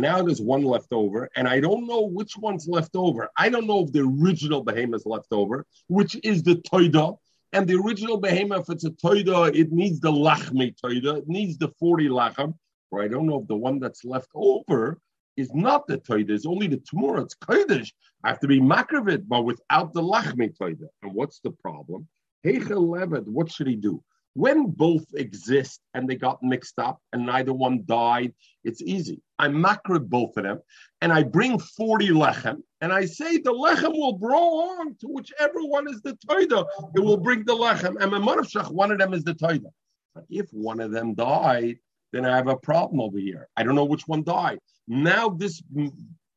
S1: now there's one left over, and I don't know which one's left over. I don't know if the original behemoth is left over, which is the toida. And the original behemoth, if it's a toida, it needs the lachmi toida, it needs the 40 lachem. Or I don't know if the one that's left over is not the toida, it's only the tomorrow, it's kodesh. I have to be makravit, but without the lachmi toida. And what's the problem? Heichel Levet, what should he do? When both exist and they got mixed up and neither one died, it's easy. I macro both of them and I bring 40 lechem and I say the lechem will belong to whichever one is the toida. It will bring the lechem. And Mamarashach, one of them is the toida. But if one of them died, then I have a problem over here. I don't know which one died. Now this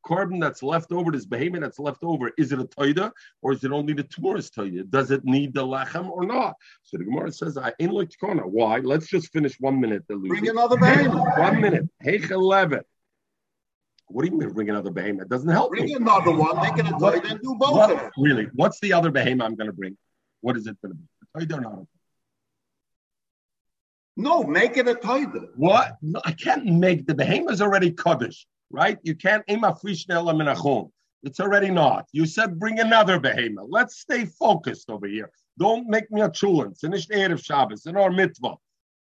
S1: korban that's left over, this behemoth that's left over, is it a toida or is it only the tumorous toida? Does it need the lechem or not? So the Gemara says, I ain't like Tikana. Why? Let's just finish one minute.
S3: Bring another behemoth.
S1: One minute. Heich 11. What do you mean bring another behemoth? It doesn't help
S3: bring
S1: me.
S3: another one, make it a toida and do both what, of them.
S1: Really? What's the other behemoth I'm going to bring? What is it going to be? A toida or not?
S3: No, make it a toida.
S1: What? No, I can't make the behemoth already kaddish right? You can't aim a free schnell in a khum. It's already not. You said bring another behemoth. Let's stay focused over here. Don't make me a chulin. Finish the Erev Shabbos in our mitzvah.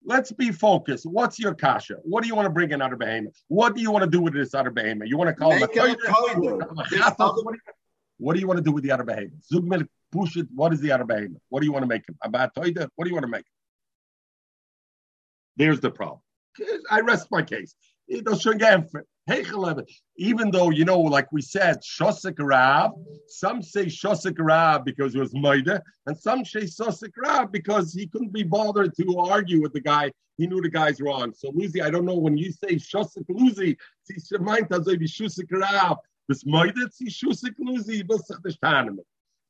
S1: Let's be focused. What's your kasha? What do you want to bring another behemoth? What do you want to do with this other behemoth? You want to call
S3: Make
S1: it
S3: a
S1: What do you want to do with the other behemoth? Zugmil push it. What is the other behemoth? What do you want to make him? About? What do you want to make him? There's the problem. I rest my case. Even though, you know, like we said, Shosik Rab, some say Shosik Rab because it was Maida, and some say Shosik Rab because he couldn't be bothered to argue with the guy. He knew the guy's wrong. So, Lucy, I don't know when you say Shosik Rab. This Maida, Shosik Lucy,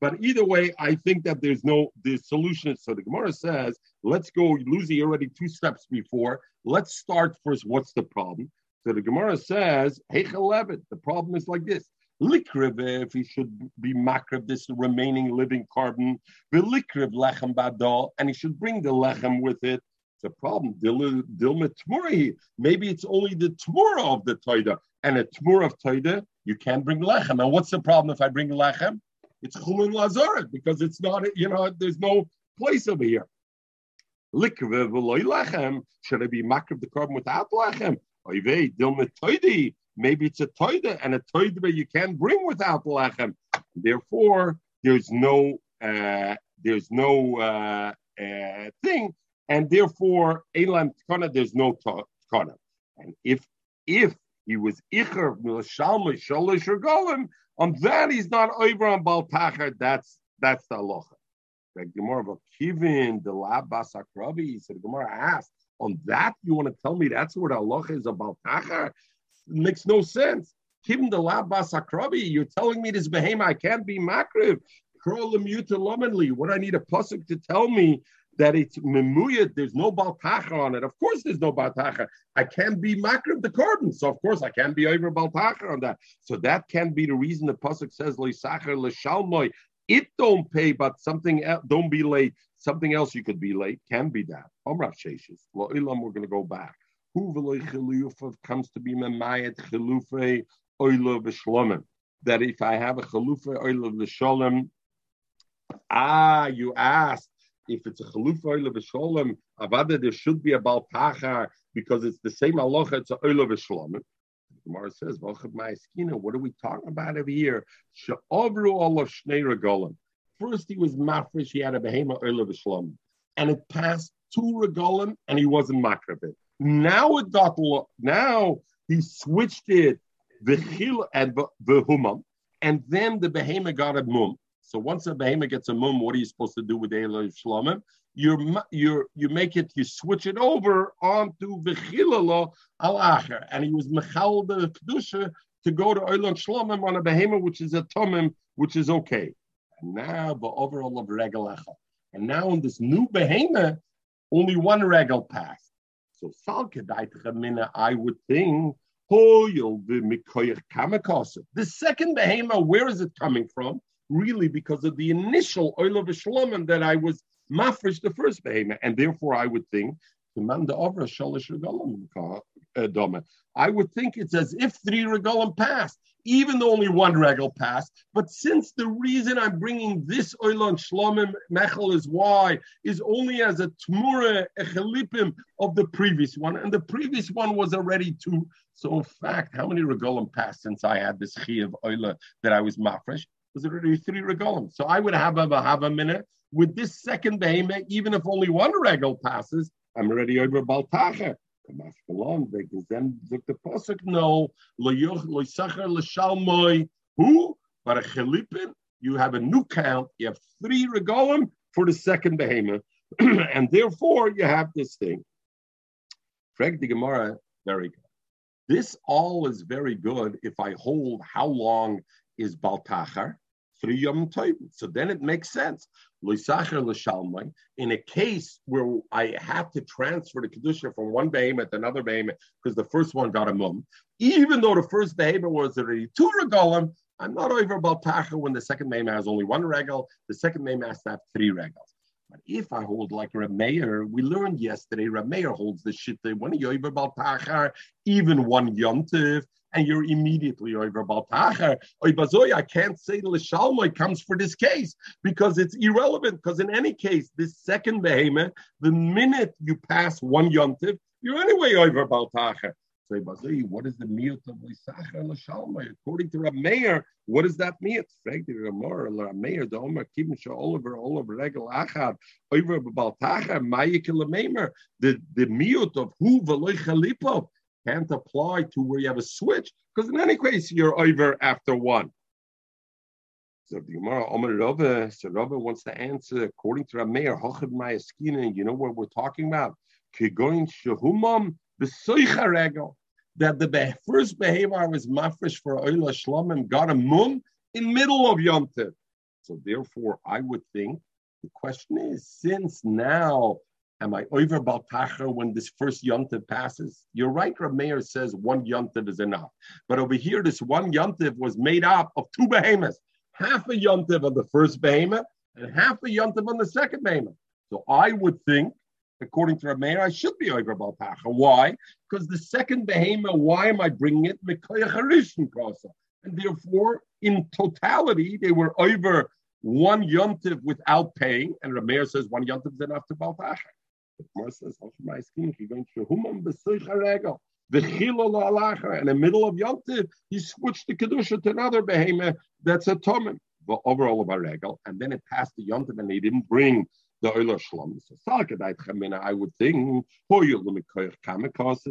S1: but either way, I think that there's no the solution. So the Gemara says, let's go, Lucy already two steps before. Let's start first. What's the problem? So the Gemara says, Heichel the problem is like this. Likriv, if he should be makriv, this remaining living carbon, the likriv lechem badal, and he should bring the lechem with it. It's a problem. Dilma Maybe it's only the tmura of the toida, and a tmura of toida, you can't bring lechem. And what's the problem if I bring lechem? it's chumin lazaret because it's not, you know, there's no place over here. V'loy lechem. Should I be makriv the korban without lechem? Maybe it's a toida and a toida you can't bring without lechem. Therefore, there's no uh, there's no uh, uh, thing, and therefore elam tkana there's no tkana. And if if he was icher shalma shalish golem, on that he's not over on baltachar. That's that's the halacha. The Gemara of Kivin, the Labas Akrabi, so the Gemara asked, on that you want to tell me that's what Allah is about Tachar? Makes no sense. Kivin the Labas Akrabi, you're telling me this behema, I can't be makriv. What I need a pasuk to tell me that it's memuyat, there's no baltacha on it. Of course, there's no baltacha. I can't be makriv the korban, so of course I can't be over baltacha on that. So that can't be the reason the pasuk says leisachar leshalmoy it don't pay, but something else, don't be late. Something else you could be late can be that. Omrav Sheshis. We're going to go back. Who comes to be memayet chilufe oila v'shlomim. That if I have a chilufe oila v'sholem, ah, you asked if it's a chalufa oila v'sholem, avada there should be a baltachar because it's the same aloha. It's a oila v'shlomim. Gemara says, what are we talking about over here? First, he was mafresh, he had a behema shlom, and it passed two regolim, and he wasn't makrabit. Now it got now he switched it v'chil and v'humam, and then the behema got a mum. So once a behema gets a mum, what are you supposed to do with the shlomim? you you you make it, you switch it over onto Vechilala al Acher. And he was Mechal the Kedusha to go to Oilan Shlomim on a behemoth, which is a Tomim, which is okay. And now the overall of Regalecha. And now in this new behemoth, only one regal passed. So Salkedait I would think, the second behemoth, where is it coming from? Really, because of the initial oil of Shlomim that I was mafresh the first behemoth, and therefore I would think uh, I would think it's as if three regalim passed, even though only one regal passed. But since the reason I'm bringing this oilon shlomim mechel is why is only as a tmura echelipim of the previous one, and the previous one was already two. So in fact, how many regalim passed since I had this chi of that I was mafresh? Was already three regalim. So I would have a have a minute with this second behemoth, even if only one regal passes, I'm already over Baltacha. Because then the no who but a chelipin you have a new count you have three regolim for the second behemoth [clears throat] and therefore you have this thing. Frag the Gemara very good. This all is very good if I hold how long is Baltachar three Yom Tovim. So then it makes sense. In a case where I have to transfer the kedusha from one behemoth to another behemoth because the first one got a mum, even though the first behemoth was already two regalim, I'm not over about tacha when the second behemoth has only one regal. The second behemoth has to have three regals. But if I hold like Rameir, we learned yesterday, Rameir holds the shit that when you about tachar, even one yontiv, and you're immediately over Baltacher. I can't say the Lishalmai comes for this case because it's irrelevant. Because in any case, this second behemoth, the minute you pass one yontiv, you're anyway over Baltacher. Say, what is the miyut of Lisacher Lashalmai? According to Rameir, what does that mean? The the miyut of who Veloy Chalipov can't apply to where you have a switch, because in any case, you're over after one. So the Gemara, so Rava wants to answer according to Rameir, Hochad Mayaskina, you know what we're talking about? Kigoin that the first behavior was mafresh for Shlom and got a mum in middle of Yom So therefore, I would think the question is, since now Am I over Baltacha when this first yontiv passes? You're right, Rameir says one yontiv is enough. But over here, this one yontiv was made up of two behemoths. Half a yontiv on the first behemoth and half a yontiv on the second behemoth. So I would think, according to Rameir, I should be over Baltacha. Why? Because the second behemoth, why am I bringing it? and therefore, in totality, they were over one yontiv without paying, and Rameir says one yontiv is enough to baltacher. The in the middle of yontiv, he switched the kedusha to another behemoth that's a tomim, the overall of a regal, and then it passed the yontiv, and he didn't bring the Euler Shlom. So I would think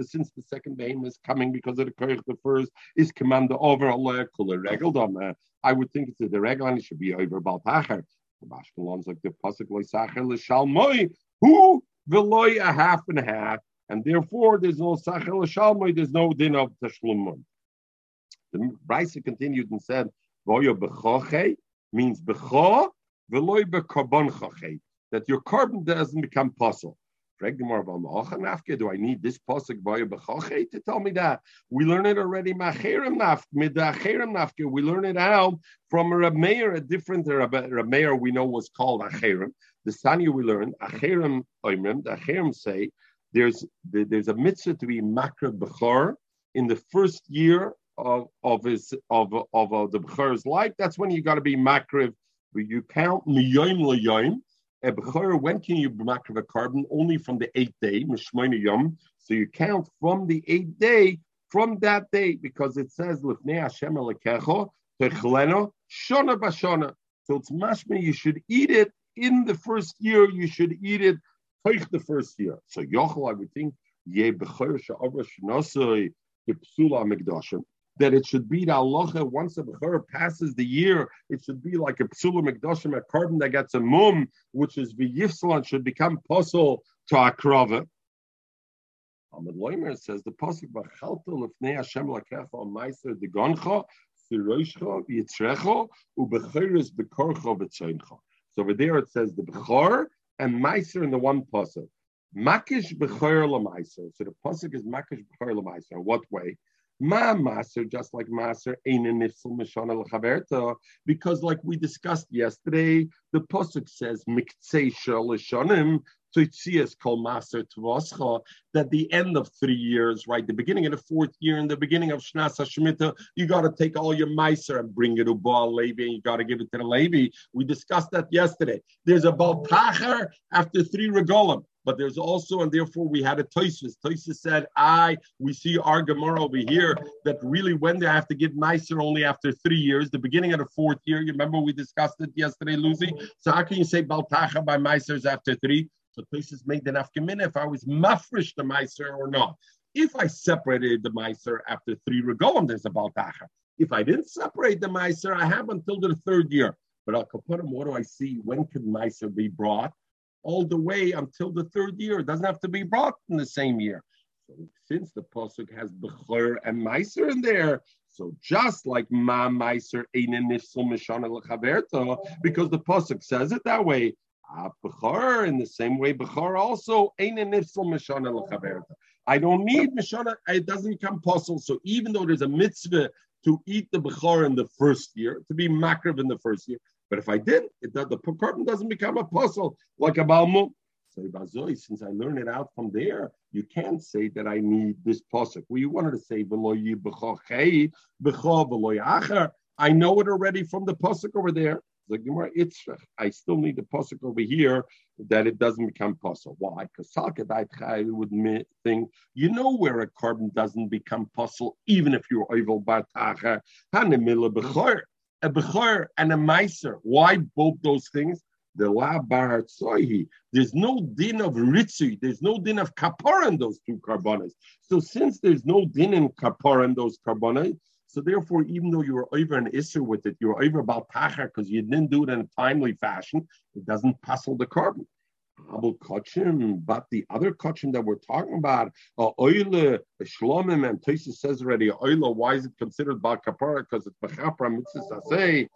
S1: since the second name is coming because of the Koich, the first is commander over uh, Allah Kula Regel uh. I would think it's the Regel and it should be over Baltacher. The Bashkelon's like the Pasuk Sacher L'Shalmoi, who Veloy a half and a half, and therefore there's no Sacher L'Shalmoi, there's no din of Tashlum. The Braisa continued and said, Voyo Bechoche means Becho, Veloy Bekarbon Choche that your carbon doesn't become possible. Do I need this pasuk to tell me that? We learn it already. We learn it out from a Meir, a different Meir we know was called Acherim. The Sanya we learned Acherim Oimrim. The Acherim say there's there's a mitzvah to be makra bechor in the first year of of his of of, of the bechor's life. That's when you got to be makriv. You count when can you makriv a korban? Only from the eighth day, yom. So you count from the eighth day, from that day, because it says lifnei Hashem alekecho techleno shona. So it's mashma. You should eat it in the first year. You should eat it take the first year. So yochel, I would think ye that it should be the halacha once a bechor passes the year, it should be like a psula mikdashim, a korban that gets a mum, which is v'yifslan, should become posel to akrava. Ahmed Loimer says the pasuk b'chalta lefnei Hashem lakecha meiser degoncha siroishcha v'yitzrecha u'bechiris bekorcha v'tzoincha. So over there it says the bechor and meiser in the one pasuk. Makish bechor lameiser. So the pasuk is makish bechor lameiser. What way? Ma maser, just like maser, because like we discussed yesterday, the posuk says miktsei Toitzias kol maser tvoscha, that the end of three years, right, the beginning of the fourth year and the beginning of Shnas HaShemitah, you got to take all your meiser and bring it to Baal Levi, and you got to give it to the Levi. We discussed that yesterday. There's a Baltacher after three regolim. But there's also, and therefore we had a Toisus. Toisus said, I, we see our Gemara over here that really when they have to give Meiser only after three years, the beginning of the fourth year. You remember we discussed it yesterday, Lucy? So how can you say Baltacha by Meisers after three? So places made the nafkamina if I was mafresh the meiser or not. If I separated the meiser after three regolim, there's a baltacha. If I didn't separate the meiser, I have until the third year. But al kapurim, what do I see? When could meiser be brought? All the way until the third year. It doesn't have to be brought in the same year. So since the pasuk has bechor and meiser in there, so just like ma meiser because the pasuk says it that way. Ah, bechor in the same way, Bechor also mishana. I don't need mishana; it doesn't become possible. So even though there's a mitzvah to eat the Bechor in the first year, to be makriv in the first year, but if I did, it the korban doesn't become a puzzle like a balmum. So since I learned it out from there, you can't say that I need this pasuk. Well, you wanted to say I know it already from the pasuk over there. The Itzrach, I still need the pasuk over here that it doesn't become puzzle. Why? Because Salkadait would think you know where a korban doesn't become puzzle, even if you're evil batacha, hanemila bechor, a bechor and a meiser. Why both those things? The la soihi. There's no din of ritzi. There's no din of kapara in those two carbonas. So since there's no din in kapara in those carbonas, so therefore, even though you were over an issue with it, you were over about tachar because you didn't do it in a timely fashion, it doesn't puzzle the korban. But the other kachim that we're talking about, uh, oile, shlomim, and Tosis says already, oile, why is it considered bal kapara? Because it's bechapra mitzvah say,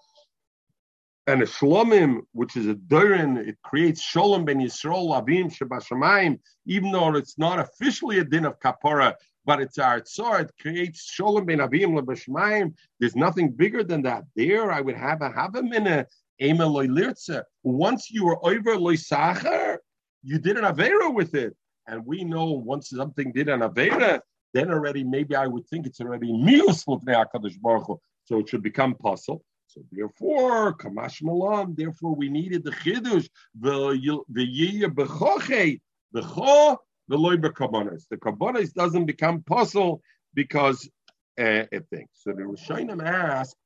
S1: and a shlomim, which is a durin, it creates shalom ben yisrael avim shebashamayim, even though it's not officially a din of kapara, but it's our tzor. It creates shalom ben avim lebeshmayim. There's nothing bigger than that. There, I would have a have a minute. Once you were over loisachar, you did an avera with it, and we know once something did an avera, then already maybe I would think it's already mius Hakadosh Baruch so it should become puzzle. So therefore, kamash malam. Therefore, we needed the the yiyah bechoche becho the loy bekabonis. The kabonis doesn't become puzzle because uh, a thing. So the Rishonim ask.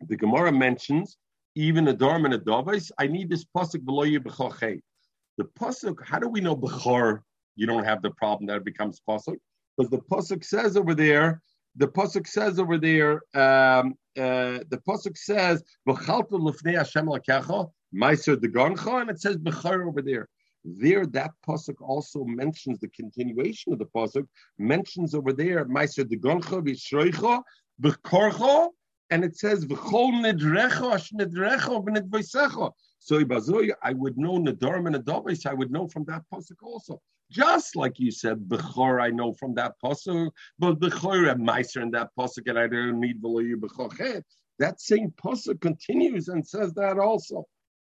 S1: The Gemara mentions even a dorm and a dovis. I need this pasuk below you bechoche. The pasuk. How do we know bechor? You don't have the problem that it becomes pasuk because the pasuk says over there the pasuk says over there, um, uh, the pasuk says "V'chaltu l'fnei Hashem lakecha meiser degoncha," and it says "bechar" over there. There, that pasuk also mentions the continuation of the pasuk. Mentions over there "meiser degoncha v'shroicha b'korcha," and it says "v'chol nidrecha ash nidrecha v'nidveisecha." So I would know nedarim and nedavis. I would know from that pasuk also. Just like you said, Bechor, I know from that pasuk, but Bechor and Meiser in that pasuk, and I don't need Veloyu Bechochet. That same pasuk continues and says that also.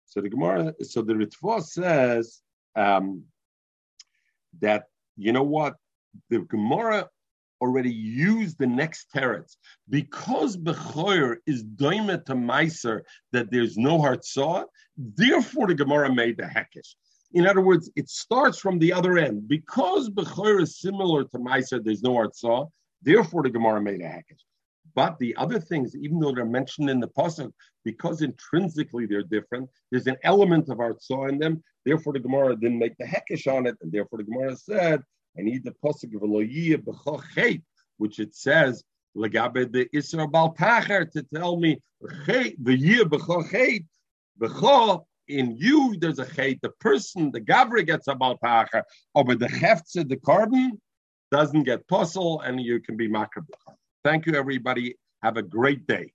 S1: So the Gemara, so the Ritva says um, that you know what the Gemara already used the next teretz because Bechoyer is doimet to Meiser that there's no heart saw. Therefore, the Gemara made the hekesh. In other words, it starts from the other end. Because Bechor is similar to Maisa, there's no Artsah, therefore the Gemara made a Hekesh. But the other things, even though they're mentioned in the Pasuk, because intrinsically they're different, there's an element of Artsah in them, therefore the Gemara didn't make the Hekesh on it, and therefore the Gemara said, I need the Pasuk which it says, Legabe the Isra Bal to tell me, the year B'chochet, B'choch, in you there's a chait. The person, the gavri gets a balpacha, over the heftze, the korban, doesn't get puzzle, and you can be macabre. Thank you, everybody. Have a great day.